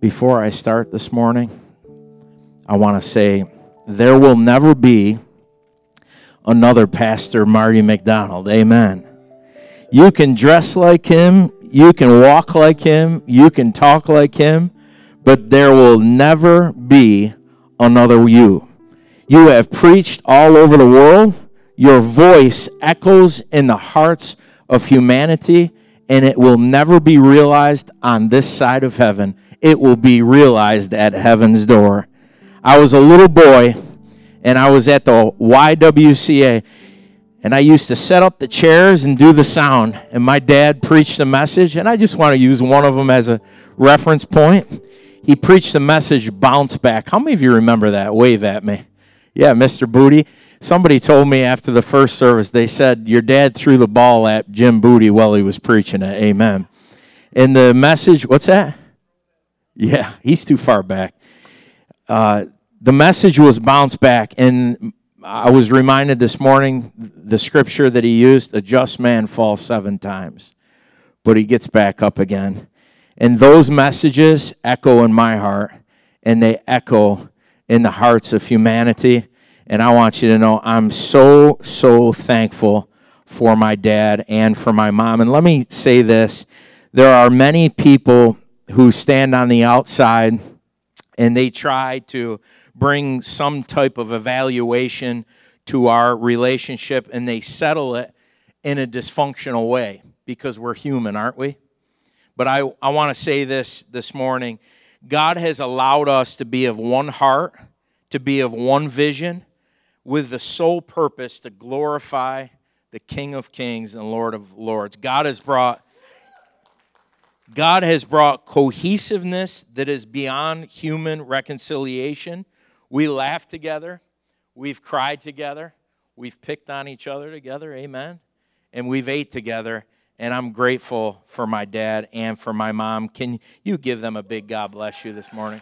Before I start this morning, I want to say there will never be another Pastor Marty McDonald. Amen. You can dress like him, you can walk like him, you can talk like him, but there will never be another you. You have preached all over the world. Your voice echoes in the hearts of humanity, and it will never be realized on this side of heaven. It will be realized at heaven's door. I was a little boy, and I was at the YWCA, and I used to set up the chairs and do the sound. And my dad preached a message, and I just want to use one of them as a reference point. He preached the message, Bounce Back. How many of you remember that? Wave at me. Yeah, Mr. Booty. Somebody told me after the first service, they said, Your dad threw the ball at Jim Booty while he was preaching it. Amen. And the message, what's that? Yeah, he's too far back. Uh, the message was bounce back. And I was reminded this morning the scripture that he used a just man falls seven times, but he gets back up again. And those messages echo in my heart, and they echo in the hearts of humanity. And I want you to know I'm so, so thankful for my dad and for my mom. And let me say this there are many people who stand on the outside and they try to bring some type of evaluation to our relationship and they settle it in a dysfunctional way because we're human, aren't we? But I, I want to say this this morning God has allowed us to be of one heart, to be of one vision, with the sole purpose to glorify the King of Kings and Lord of Lords. God has brought God has brought cohesiveness that is beyond human reconciliation. We laugh together, we've cried together, we've picked on each other together, amen. And we've ate together, and I'm grateful for my dad and for my mom. Can you give them a big God bless you this morning?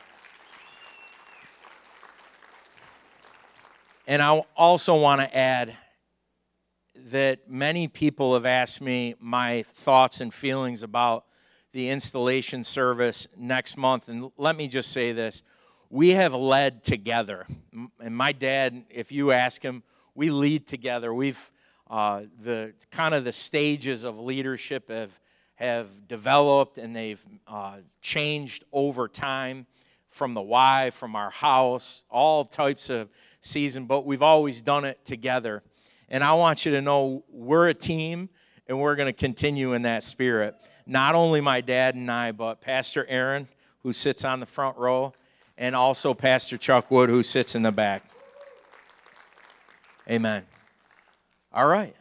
And I also want to add that many people have asked me my thoughts and feelings about the installation service next month. And let me just say this we have led together. And my dad, if you ask him, we lead together. We've uh, the kind of the stages of leadership have have developed and they've uh, changed over time from the why, from our house, all types of season, but we've always done it together. And I want you to know we're a team and we're going to continue in that spirit not only my dad and I, but Pastor Aaron, who sits on the front row, and also Pastor Chuck Wood, who sits in the back. Amen. All right.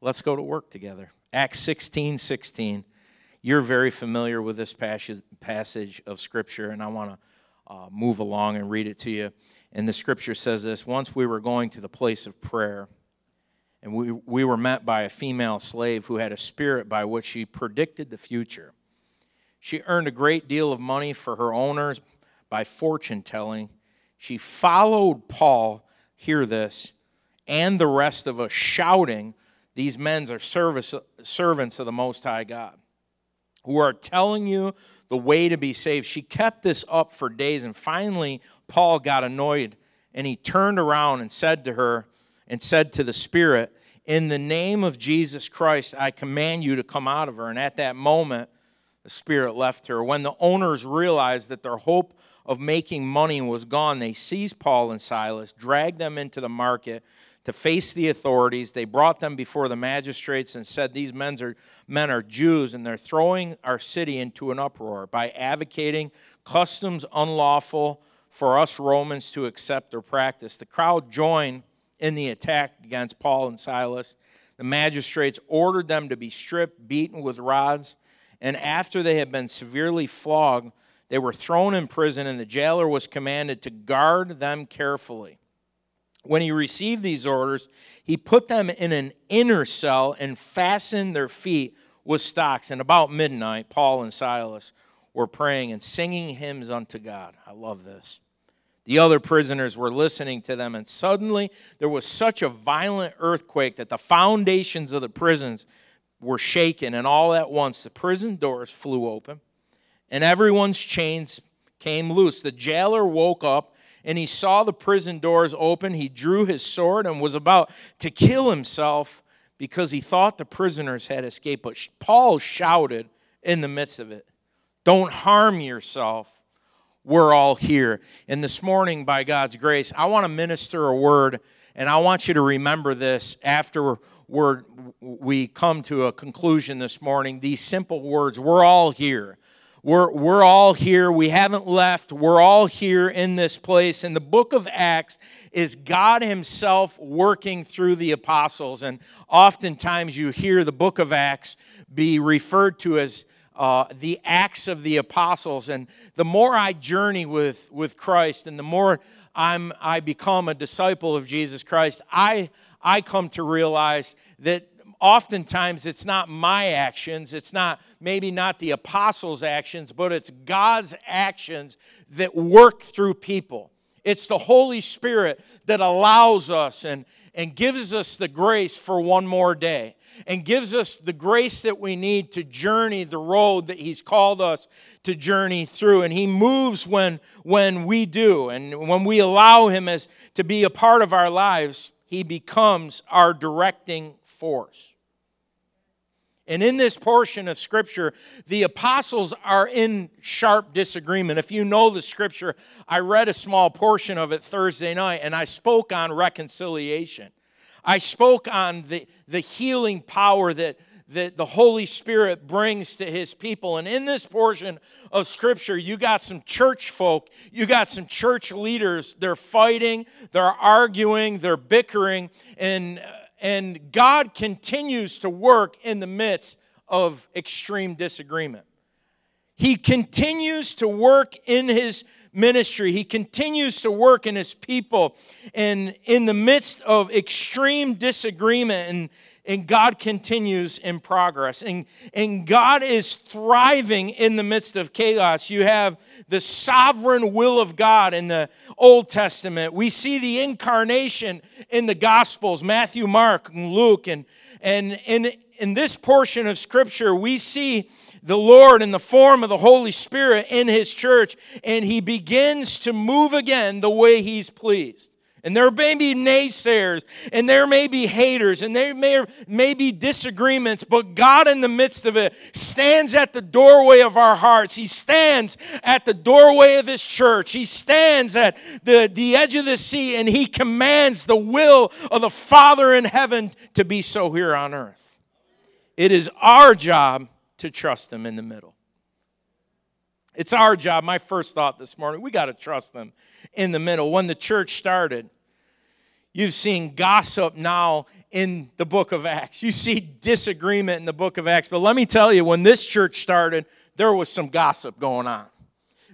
Let's go to work together. Acts 16 16. You're very familiar with this passage of Scripture, and I want to uh, move along and read it to you. And the Scripture says this Once we were going to the place of prayer and we, we were met by a female slave who had a spirit by which she predicted the future. She earned a great deal of money for her owners by fortune telling. She followed Paul, hear this, and the rest of us, shouting, These men are service, servants of the Most High God, who are telling you the way to be saved. She kept this up for days, and finally, Paul got annoyed, and he turned around and said to her, and said to the Spirit, In the name of Jesus Christ, I command you to come out of her. And at that moment, the Spirit left her. When the owners realized that their hope of making money was gone, they seized Paul and Silas, dragged them into the market to face the authorities. They brought them before the magistrates and said, These men are, men are Jews, and they're throwing our city into an uproar by advocating customs unlawful for us Romans to accept or practice. The crowd joined in the attack against Paul and Silas. The magistrates ordered them to be stripped, beaten with rods, and after they had been severely flogged, they were thrown in prison, and the jailer was commanded to guard them carefully. When he received these orders, he put them in an inner cell and fastened their feet with stocks. And about midnight, Paul and Silas were praying and singing hymns unto God. I love this. The other prisoners were listening to them, and suddenly there was such a violent earthquake that the foundations of the prisons were shaken, and all at once the prison doors flew open, and everyone's chains came loose. The jailer woke up and he saw the prison doors open. He drew his sword and was about to kill himself because he thought the prisoners had escaped. But Paul shouted in the midst of it, Don't harm yourself. We're all here. And this morning, by God's grace, I want to minister a word, and I want you to remember this after we're, we come to a conclusion this morning. These simple words we're all here. We're, we're all here. We haven't left. We're all here in this place. And the book of Acts is God Himself working through the apostles. And oftentimes you hear the book of Acts be referred to as uh, the Acts of the Apostles. And the more I journey with, with Christ and the more I'm, I become a disciple of Jesus Christ, I, I come to realize that oftentimes it's not my actions, it's not maybe not the apostles' actions, but it's God's actions that work through people. It's the Holy Spirit that allows us and, and gives us the grace for one more day and gives us the grace that we need to journey the road that He's called us to journey through. And He moves when, when we do. And when we allow Him as, to be a part of our lives, He becomes our directing force. And in this portion of Scripture, the apostles are in sharp disagreement. If you know the Scripture, I read a small portion of it Thursday night and I spoke on reconciliation. I spoke on the, the healing power that, that the Holy Spirit brings to his people. And in this portion of Scripture, you got some church folk, you got some church leaders. They're fighting, they're arguing, they're bickering, and, and God continues to work in the midst of extreme disagreement. He continues to work in his ministry. He continues to work in his people. And in the midst of extreme disagreement, and, and God continues in progress. And, and God is thriving in the midst of chaos. You have the sovereign will of God in the Old Testament. We see the incarnation in the Gospels Matthew, Mark, and Luke. And, and in, in this portion of Scripture, we see the Lord in the form of the Holy Spirit in His church, and He begins to move again the way He's pleased. And there may be naysayers, and there may be haters, and there may, may be disagreements, but God in the midst of it stands at the doorway of our hearts. He stands at the doorway of His church. He stands at the, the edge of the sea, and He commands the will of the Father in heaven to be so here on earth. It is our job to trust Him in the middle. It's our job. My first thought this morning, we got to trust them in the middle. When the church started, you've seen gossip now in the book of Acts. You see disagreement in the book of Acts. But let me tell you, when this church started, there was some gossip going on.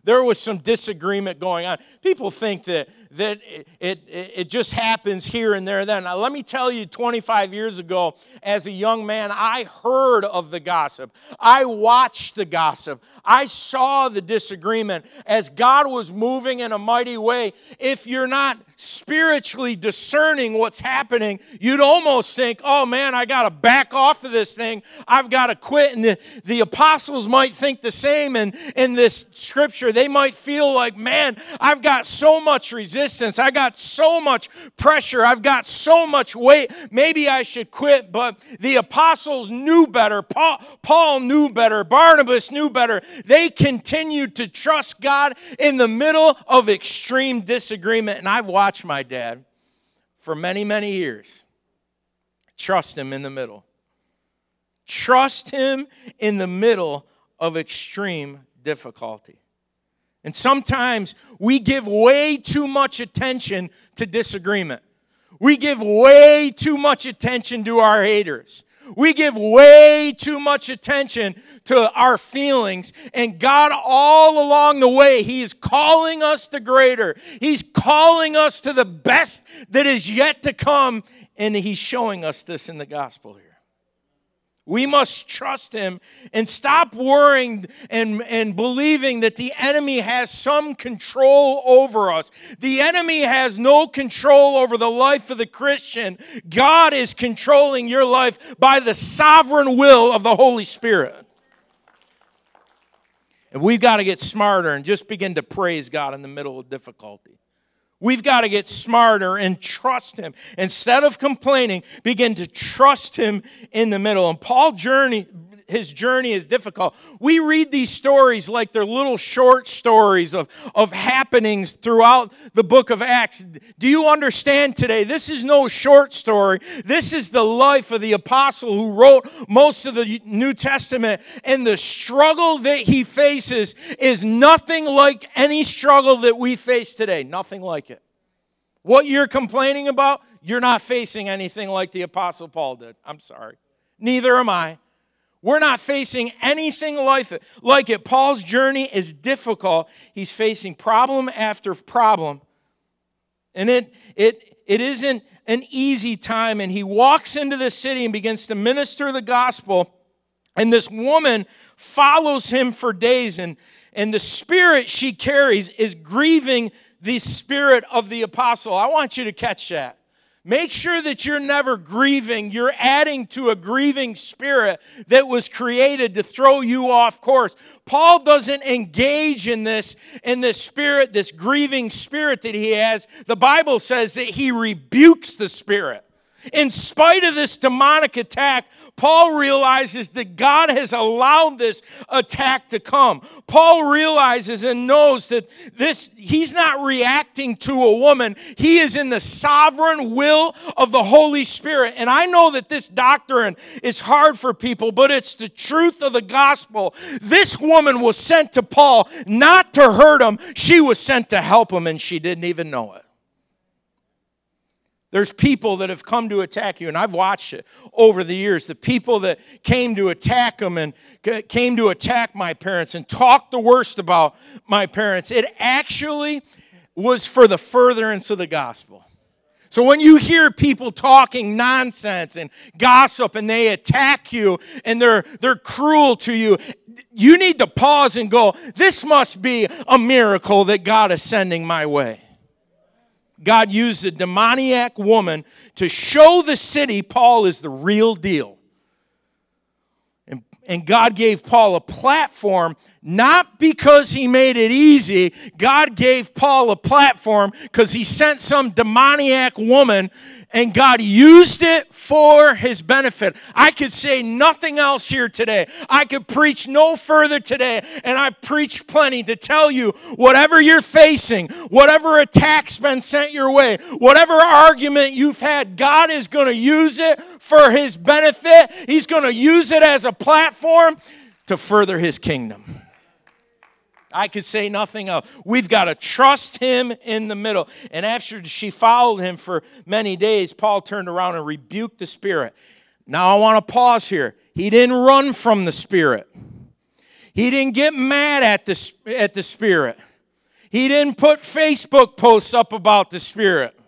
There was some disagreement going on. People think that that it, it, it just happens here and there and then. Now, let me tell you, 25 years ago, as a young man, I heard of the gossip. I watched the gossip. I saw the disagreement as God was moving in a mighty way. If you're not spiritually discerning what's happening, you'd almost think, oh man, I got to back off of this thing. I've got to quit. And the, the apostles might think the same in, in this scripture. They might feel like, man, I've got so much resistance I got so much pressure. I've got so much weight. Maybe I should quit. But the apostles knew better. Paul, Paul knew better. Barnabas knew better. They continued to trust God in the middle of extreme disagreement. And I've watched my dad for many, many years. Trust him in the middle. Trust him in the middle of extreme difficulty. And sometimes we give way too much attention to disagreement. We give way too much attention to our haters. We give way too much attention to our feelings. And God, all along the way, He is calling us to greater. He's calling us to the best that is yet to come. And He's showing us this in the gospel here. We must trust him and stop worrying and, and believing that the enemy has some control over us. The enemy has no control over the life of the Christian. God is controlling your life by the sovereign will of the Holy Spirit. And we've got to get smarter and just begin to praise God in the middle of difficulty. We've got to get smarter and trust Him. Instead of complaining, begin to trust Him in the middle. And Paul journey, his journey is difficult. We read these stories like they're little short stories of, of happenings throughout the book of Acts. Do you understand today? This is no short story. This is the life of the apostle who wrote most of the New Testament. And the struggle that he faces is nothing like any struggle that we face today. Nothing like it. What you're complaining about, you're not facing anything like the apostle Paul did. I'm sorry. Neither am I. We're not facing anything like it. Paul's journey is difficult. He's facing problem after problem. And it, it, it isn't an easy time. And he walks into the city and begins to minister the gospel. And this woman follows him for days. And, and the spirit she carries is grieving the spirit of the apostle. I want you to catch that. Make sure that you're never grieving. You're adding to a grieving spirit that was created to throw you off course. Paul doesn't engage in this in this spirit, this grieving spirit that he has. The Bible says that he rebukes the spirit. In spite of this demonic attack, Paul realizes that God has allowed this attack to come. Paul realizes and knows that this he's not reacting to a woman. He is in the sovereign will of the Holy Spirit. And I know that this doctrine is hard for people, but it's the truth of the gospel. This woman was sent to Paul not to hurt him, she was sent to help him and she didn't even know it. There's people that have come to attack you, and I've watched it over the years. The people that came to attack them and came to attack my parents and talked the worst about my parents, it actually was for the furtherance of the gospel. So when you hear people talking nonsense and gossip and they attack you and they're they're cruel to you, you need to pause and go, this must be a miracle that God is sending my way. God used a demoniac woman to show the city Paul is the real deal. And, and God gave Paul a platform not because he made it easy. God gave Paul a platform because he sent some demoniac woman and God used it for his benefit. I could say nothing else here today. I could preach no further today, and I preach plenty to tell you whatever you're facing, whatever attack's been sent your way, whatever argument you've had, God is going to use it for his benefit. He's going to use it as a platform to further his kingdom. I could say nothing else. We've got to trust him in the middle. And after she followed him for many days, Paul turned around and rebuked the spirit. Now I want to pause here. He didn't run from the spirit. He didn't get mad at the, at the spirit. He didn't put Facebook posts up about the spirit.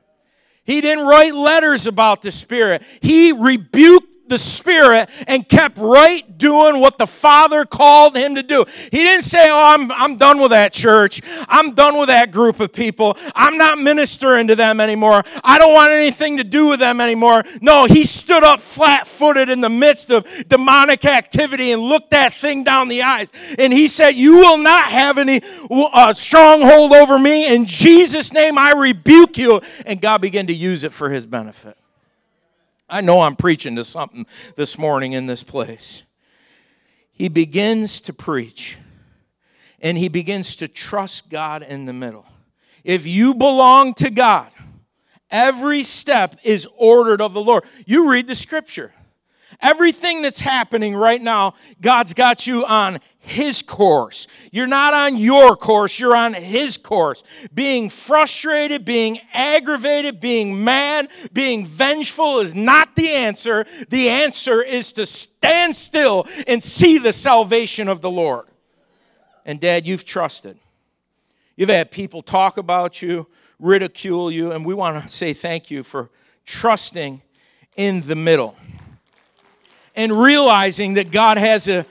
He didn't write letters about the spirit. He rebuked the Spirit and kept right doing what the Father called him to do. He didn't say, Oh, I'm, I'm done with that church. I'm done with that group of people. I'm not ministering to them anymore. I don't want anything to do with them anymore. No, he stood up flat footed in the midst of demonic activity and looked that thing down the eyes. And he said, You will not have any uh, stronghold over me. In Jesus' name, I rebuke you. And God began to use it for his benefit. I know I'm preaching to something this morning in this place. He begins to preach and he begins to trust God in the middle. If you belong to God, every step is ordered of the Lord. You read the scripture. Everything that's happening right now, God's got you on His course. You're not on your course, you're on His course. Being frustrated, being aggravated, being mad, being vengeful is not the answer. The answer is to stand still and see the salvation of the Lord. And, Dad, you've trusted. You've had people talk about you, ridicule you, and we want to say thank you for trusting in the middle and realizing that God has a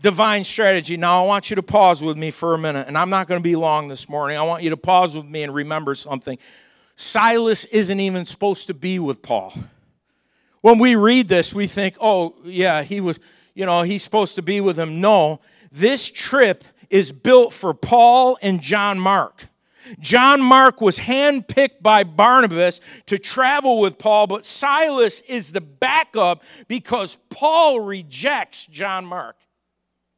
divine strategy. Now, I want you to pause with me for a minute, and I'm not going to be long this morning. I want you to pause with me and remember something. Silas isn't even supposed to be with Paul. When we read this, we think, oh, yeah, he was, you know, he's supposed to be with him. No, this trip is built for Paul and John Mark. John Mark was handpicked by Barnabas to travel with Paul, but Silas is the backup because Paul rejects John Mark.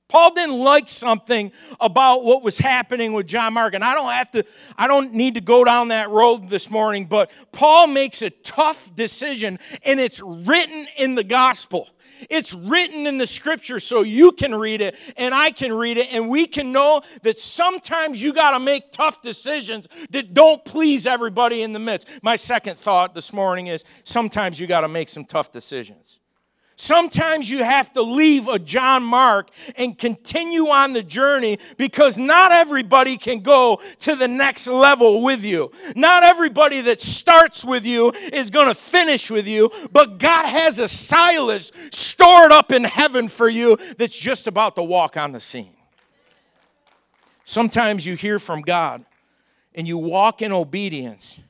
Paul didn't like something about what was happening with John Mark. And I don't have to, I don't need to go down that road this morning, but Paul makes a tough decision, and it's written in the gospel. It's written in the scripture so you can read it and I can read it, and we can know that sometimes you got to make tough decisions that don't please everybody in the midst. My second thought this morning is sometimes you got to make some tough decisions. Sometimes you have to leave a John Mark and continue on the journey because not everybody can go to the next level with you. Not everybody that starts with you is going to finish with you, but God has a Silas stored up in heaven for you that's just about to walk on the scene. Sometimes you hear from God and you walk in obedience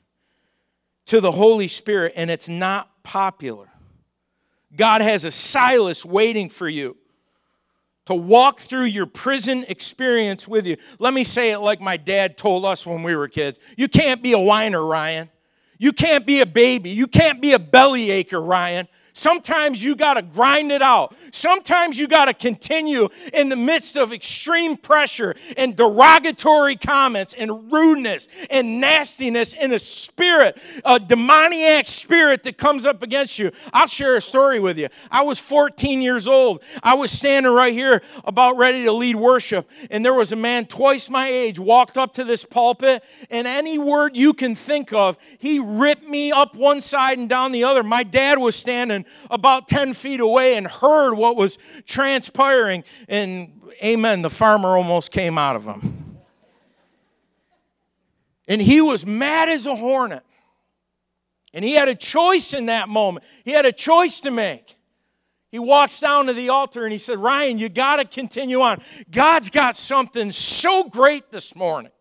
to the Holy Spirit and it's not popular. God has a Silas waiting for you to walk through your prison experience with you. Let me say it like my dad told us when we were kids You can't be a whiner, Ryan. You can't be a baby. You can't be a bellyacre, Ryan. Sometimes you got to grind it out. Sometimes you got to continue in the midst of extreme pressure and derogatory comments and rudeness and nastiness in a spirit, a demoniac spirit that comes up against you. I'll share a story with you. I was 14 years old. I was standing right here about ready to lead worship, and there was a man twice my age walked up to this pulpit, and any word you can think of, he ripped me up one side and down the other. My dad was standing about 10 feet away and heard what was transpiring. And amen, the farmer almost came out of him. And he was mad as a hornet. And he had a choice in that moment. He had a choice to make. He walks down to the altar and he said, Ryan, you got to continue on. God's got something so great this morning.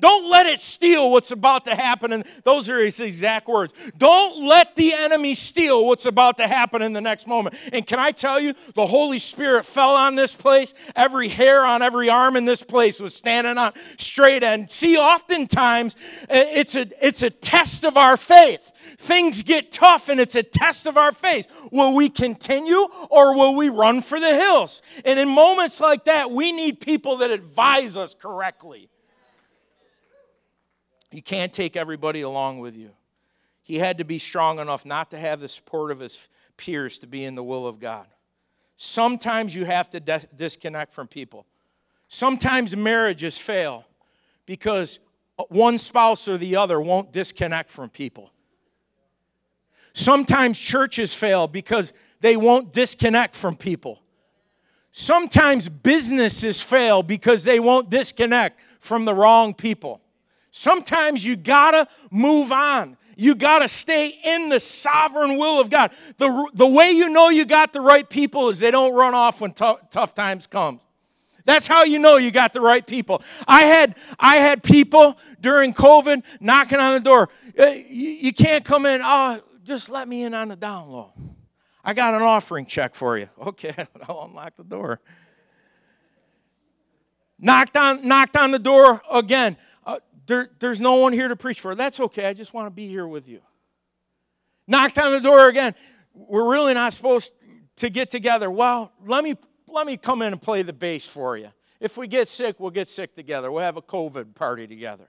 Don't let it steal what's about to happen. And those are his exact words. Don't let the enemy steal what's about to happen in the next moment. And can I tell you, the Holy Spirit fell on this place. Every hair on every arm in this place was standing on straight. And see, oftentimes it's a, it's a test of our faith. Things get tough and it's a test of our faith. Will we continue or will we run for the hills? And in moments like that, we need people that advise us correctly. You can't take everybody along with you. He had to be strong enough not to have the support of his peers to be in the will of God. Sometimes you have to de- disconnect from people. Sometimes marriages fail because one spouse or the other won't disconnect from people. Sometimes churches fail because they won't disconnect from people. Sometimes businesses fail because they won't disconnect from the wrong people. Sometimes you gotta move on. You gotta stay in the sovereign will of God. The, the way you know you got the right people is they don't run off when t- tough times come. That's how you know you got the right people. I had I had people during COVID knocking on the door. Uh, you, you can't come in. Oh, just let me in on the down low. I got an offering check for you. Okay, I'll unlock the door. Knocked on knocked on the door again. There, there's no one here to preach for. That's okay. I just want to be here with you. Knocked on the door again. We're really not supposed to get together. Well, let me let me come in and play the bass for you. If we get sick, we'll get sick together. We'll have a COVID party together.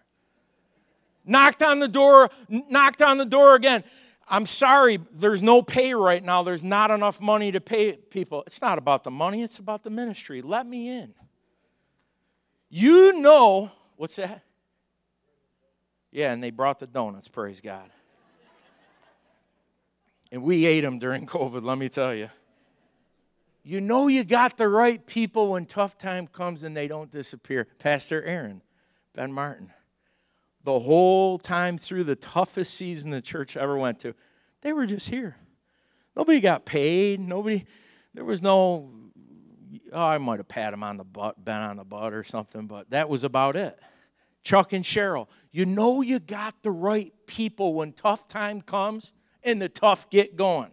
Knocked on the door, knocked on the door again. I'm sorry, there's no pay right now. There's not enough money to pay people. It's not about the money, it's about the ministry. Let me in. You know, what's that? Yeah, and they brought the donuts, praise God. And we ate them during COVID, let me tell you. You know you got the right people when tough time comes and they don't disappear. Pastor Aaron, Ben Martin. The whole time through the toughest season the church ever went to, they were just here. Nobody got paid. Nobody, there was no, oh, I might have pat him on the butt, been on the butt or something, but that was about it. Chuck and Cheryl, you know you got the right people when tough time comes and the tough get going.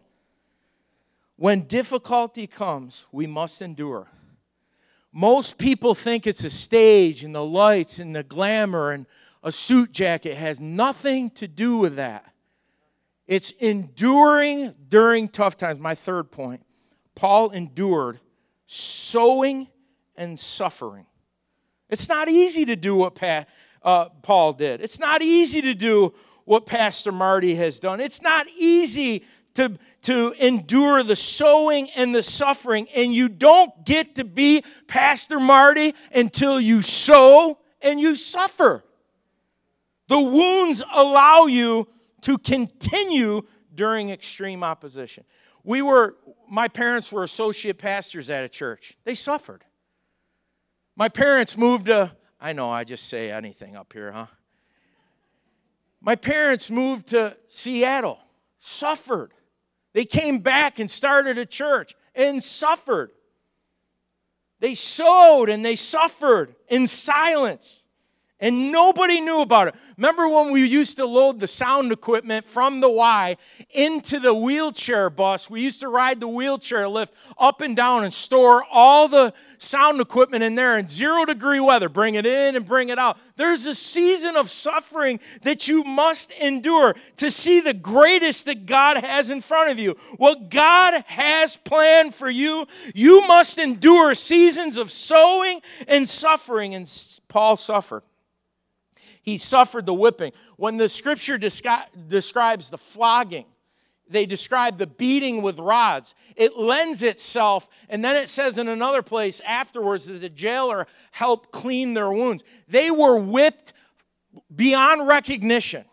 When difficulty comes, we must endure. Most people think it's a stage and the lights and the glamour and a suit jacket has nothing to do with that. It's enduring during tough times. My third point Paul endured sowing and suffering. It's not easy to do what pa- uh, Paul did, it's not easy to do what Pastor Marty has done. It's not easy to, to endure the sowing and the suffering, and you don't get to be Pastor Marty until you sow and you suffer. The wounds allow you to continue during extreme opposition. We were, my parents were associate pastors at a church. They suffered. My parents moved to, I know I just say anything up here, huh? My parents moved to Seattle, suffered. They came back and started a church and suffered. They sowed and they suffered in silence. And nobody knew about it. Remember when we used to load the sound equipment from the Y into the wheelchair bus? We used to ride the wheelchair lift up and down and store all the sound equipment in there in zero degree weather. Bring it in and bring it out. There's a season of suffering that you must endure to see the greatest that God has in front of you. What God has planned for you, you must endure seasons of sowing and suffering. And Paul suffered. He suffered the whipping. When the scripture descri- describes the flogging, they describe the beating with rods. It lends itself, and then it says in another place afterwards that the jailer helped clean their wounds. They were whipped beyond recognition.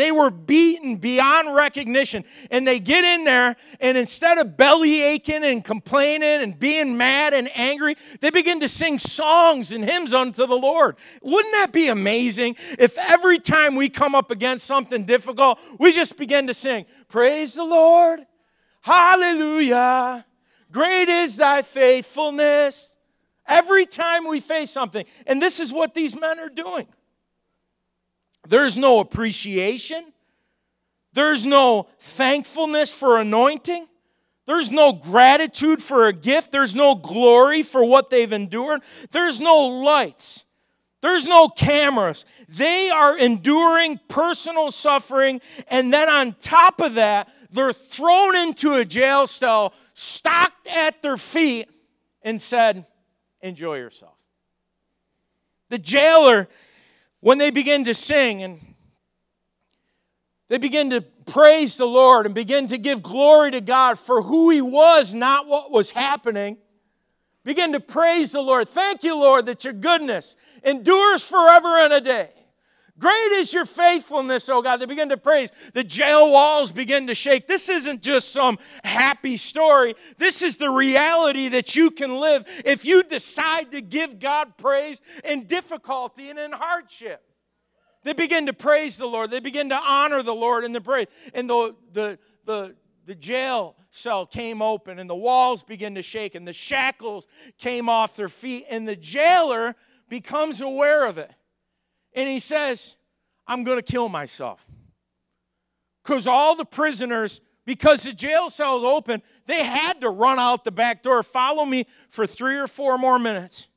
They were beaten beyond recognition. And they get in there, and instead of belly aching and complaining and being mad and angry, they begin to sing songs and hymns unto the Lord. Wouldn't that be amazing if every time we come up against something difficult, we just begin to sing, Praise the Lord, Hallelujah, great is thy faithfulness. Every time we face something. And this is what these men are doing. There's no appreciation. There's no thankfulness for anointing. There's no gratitude for a gift. There's no glory for what they've endured. There's no lights. There's no cameras. They are enduring personal suffering. And then on top of that, they're thrown into a jail cell, stocked at their feet, and said, Enjoy yourself. The jailer when they begin to sing and they begin to praise the Lord and begin to give glory to God for who He was, not what was happening. Begin to praise the Lord. Thank you, Lord, that your goodness endures forever and a day. Great is your faithfulness, oh God. They begin to praise. The jail walls begin to shake. This isn't just some happy story. This is the reality that you can live if you decide to give God praise in difficulty and in hardship. They begin to praise the Lord. They begin to honor the Lord in the praise. And the, the, the, the jail cell came open and the walls begin to shake and the shackles came off their feet. And the jailer becomes aware of it and he says, I'm going to kill myself. Because all the prisoners, because the jail cell is open, they had to run out the back door. Follow me for three or four more minutes.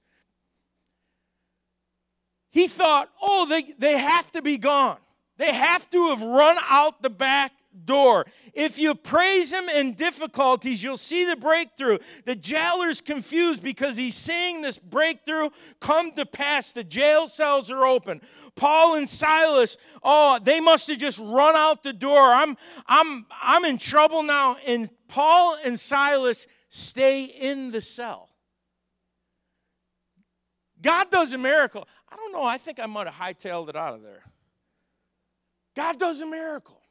He thought, oh, they, they have to be gone. They have to have run out the back door. If you praise him in difficulties, you'll see the breakthrough. The jailer's confused because he's seeing this breakthrough come to pass. The jail cells are open. Paul and Silas, oh, they must have just run out the door. I'm I'm I'm in trouble now. And Paul and Silas stay in the cell. God does a miracle. I don't know. I think I might have hightailed it out of there. God does a miracle.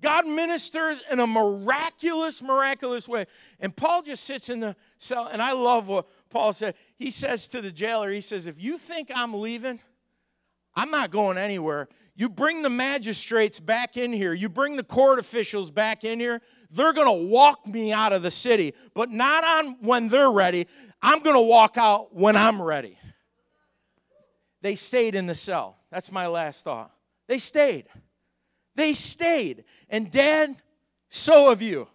God ministers in a miraculous, miraculous way. And Paul just sits in the cell, and I love what Paul said. He says to the jailer, he says, If you think I'm leaving, I'm not going anywhere. You bring the magistrates back in here, you bring the court officials back in here, they're going to walk me out of the city, but not on when they're ready. I'm going to walk out when I'm ready. They stayed in the cell. That's my last thought. They stayed. They stayed. And dad, so have you.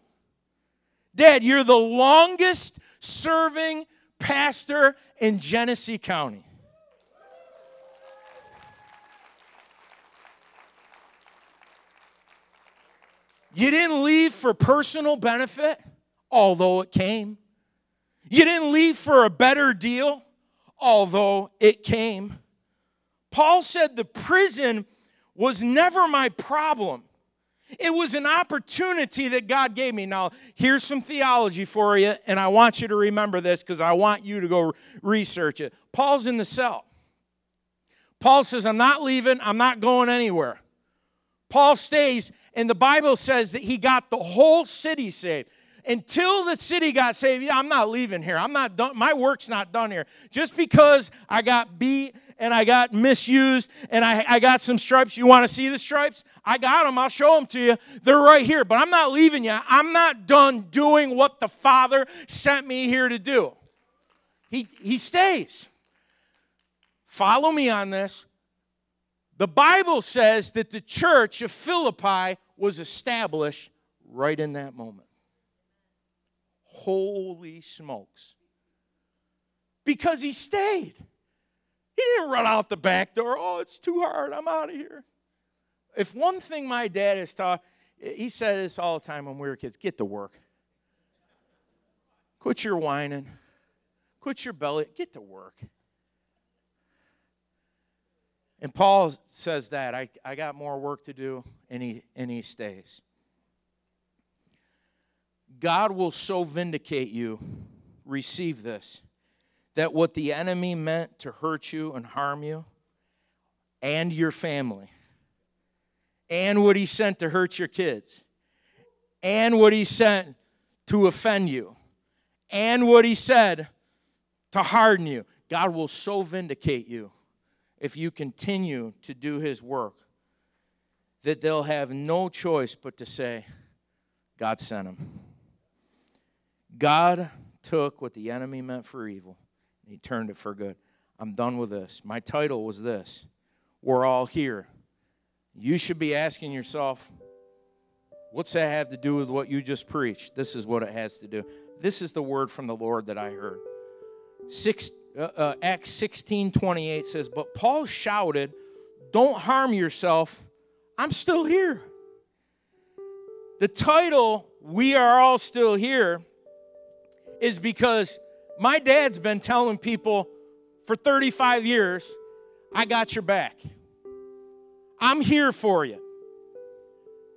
Dad, you're the longest serving pastor in Genesee County. You didn't leave for personal benefit, although it came. You didn't leave for a better deal, although it came. Paul said the prison was never my problem. It was an opportunity that God gave me. Now, here's some theology for you, and I want you to remember this because I want you to go research it. Paul's in the cell. Paul says, I'm not leaving, I'm not going anywhere. Paul stays, and the Bible says that he got the whole city saved. Until the city got saved, yeah, I'm not leaving here. I'm not done. My work's not done here. Just because I got beat and I got misused and I, I got some stripes. You want to see the stripes? I got them. I'll show them to you. They're right here. But I'm not leaving you. I'm not done doing what the Father sent me here to do. He, he stays. Follow me on this. The Bible says that the church of Philippi was established right in that moment. Holy smokes. Because he stayed. He didn't run out the back door. Oh, it's too hard. I'm out of here. If one thing my dad has taught, he said this all the time when we were kids get to work. Quit your whining. Quit your belly. Get to work. And Paul says that. I, I got more work to do, and he, and he stays. God will so vindicate you. Receive this. That what the enemy meant to hurt you and harm you and your family, and what he sent to hurt your kids, and what he sent to offend you, and what he said to harden you, God will so vindicate you if you continue to do his work, that they'll have no choice but to say, God sent him. God took what the enemy meant for evil he turned it for good. I'm done with this. My title was this We're all here. You should be asking yourself, what's that have to do with what you just preached? This is what it has to do. This is the word from the Lord that I heard. Six, uh, uh, Acts 16 28 says, But Paul shouted, Don't harm yourself. I'm still here. The title, We Are All Still Here, is because my dad's been telling people for 35 years, I got your back. I'm here for you.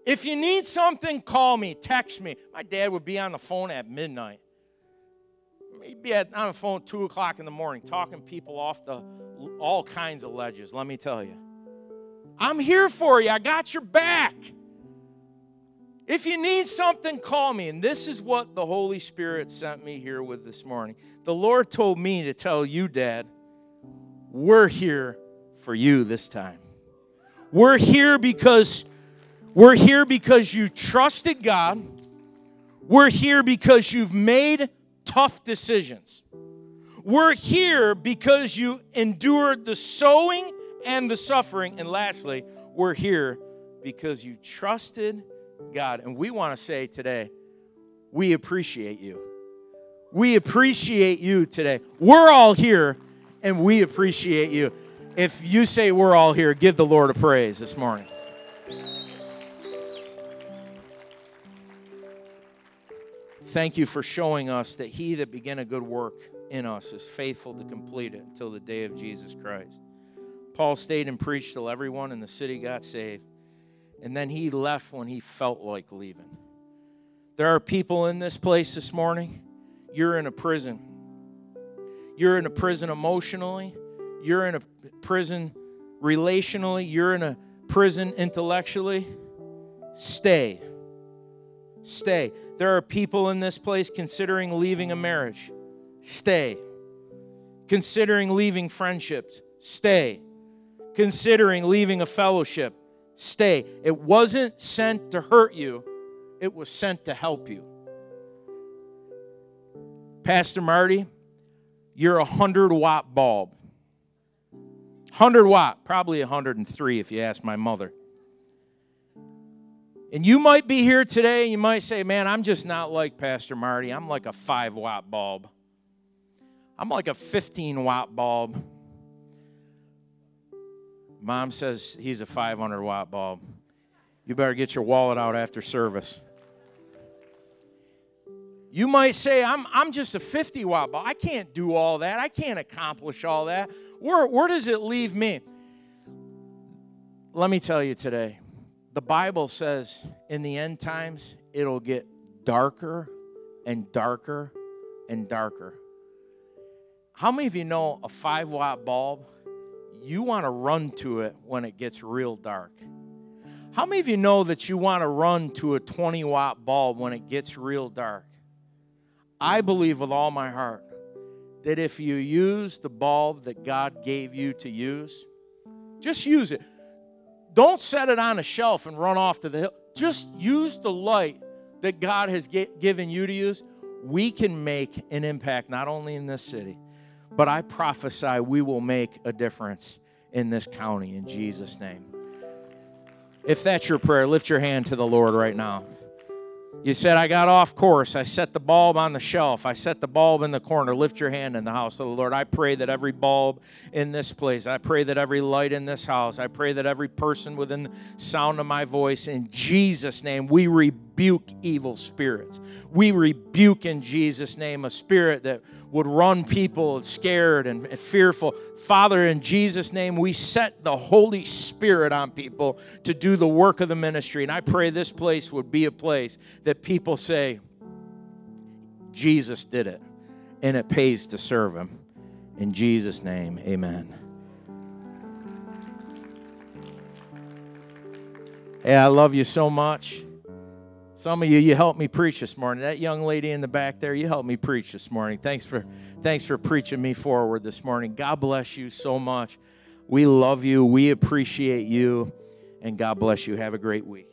If you need something, call me, text me. My dad would be on the phone at midnight he'd be on the phone two o'clock in the morning talking people off the all kinds of ledges, let me tell you. I'm here for you. I got your back. If you need something, call me. And this is what the Holy Spirit sent me here with this morning. The Lord told me to tell you, Dad, we're here for you this time. We're here because we're here because you trusted God. We're here because you've made tough decisions. We're here because you endured the sowing and the suffering. And lastly, we're here because you trusted God. And we want to say today, we appreciate you. We appreciate you today. We're all here and we appreciate you. If you say we're all here, give the Lord a praise this morning. Thank you for showing us that he that began a good work in us is faithful to complete it until the day of Jesus Christ. Paul stayed and preached till everyone in the city got saved, and then he left when he felt like leaving. There are people in this place this morning, you're in a prison. You're in a prison emotionally, you're in a prison relationally, you're in a prison intellectually. Stay. Stay. There are people in this place considering leaving a marriage. Stay. Considering leaving friendships. Stay. Considering leaving a fellowship. Stay. It wasn't sent to hurt you, it was sent to help you. Pastor Marty, you're a 100 watt bulb. 100 watt, probably 103 if you ask my mother. And you might be here today and you might say, Man, I'm just not like Pastor Marty. I'm like a five watt bulb. I'm like a 15 watt bulb. Mom says he's a 500 watt bulb. You better get your wallet out after service. You might say, I'm, I'm just a 50 watt bulb. I can't do all that. I can't accomplish all that. Where, where does it leave me? Let me tell you today the Bible says in the end times, it'll get darker and darker and darker. How many of you know a five watt bulb? You want to run to it when it gets real dark. How many of you know that you want to run to a 20 watt bulb when it gets real dark? I believe with all my heart that if you use the bulb that God gave you to use, just use it. Don't set it on a shelf and run off to the hill. Just use the light that God has given you to use. We can make an impact not only in this city, but I prophesy we will make a difference in this county in Jesus' name. If that's your prayer, lift your hand to the Lord right now. You said, I got off course. I set the bulb on the shelf. I set the bulb in the corner. Lift your hand in the house of the Lord. I pray that every bulb in this place, I pray that every light in this house, I pray that every person within the sound of my voice, in Jesus' name, we rebuke evil spirits. We rebuke in Jesus' name a spirit that would run people scared and fearful. Father, in Jesus' name, we set the Holy Spirit on people to do the work of the ministry. And I pray this place would be a place that people say, Jesus did it, and it pays to serve him. In Jesus' name, amen. Hey, I love you so much. Some of you, you helped me preach this morning. That young lady in the back there, you helped me preach this morning. Thanks for, thanks for preaching me forward this morning. God bless you so much. We love you. We appreciate you. And God bless you. Have a great week.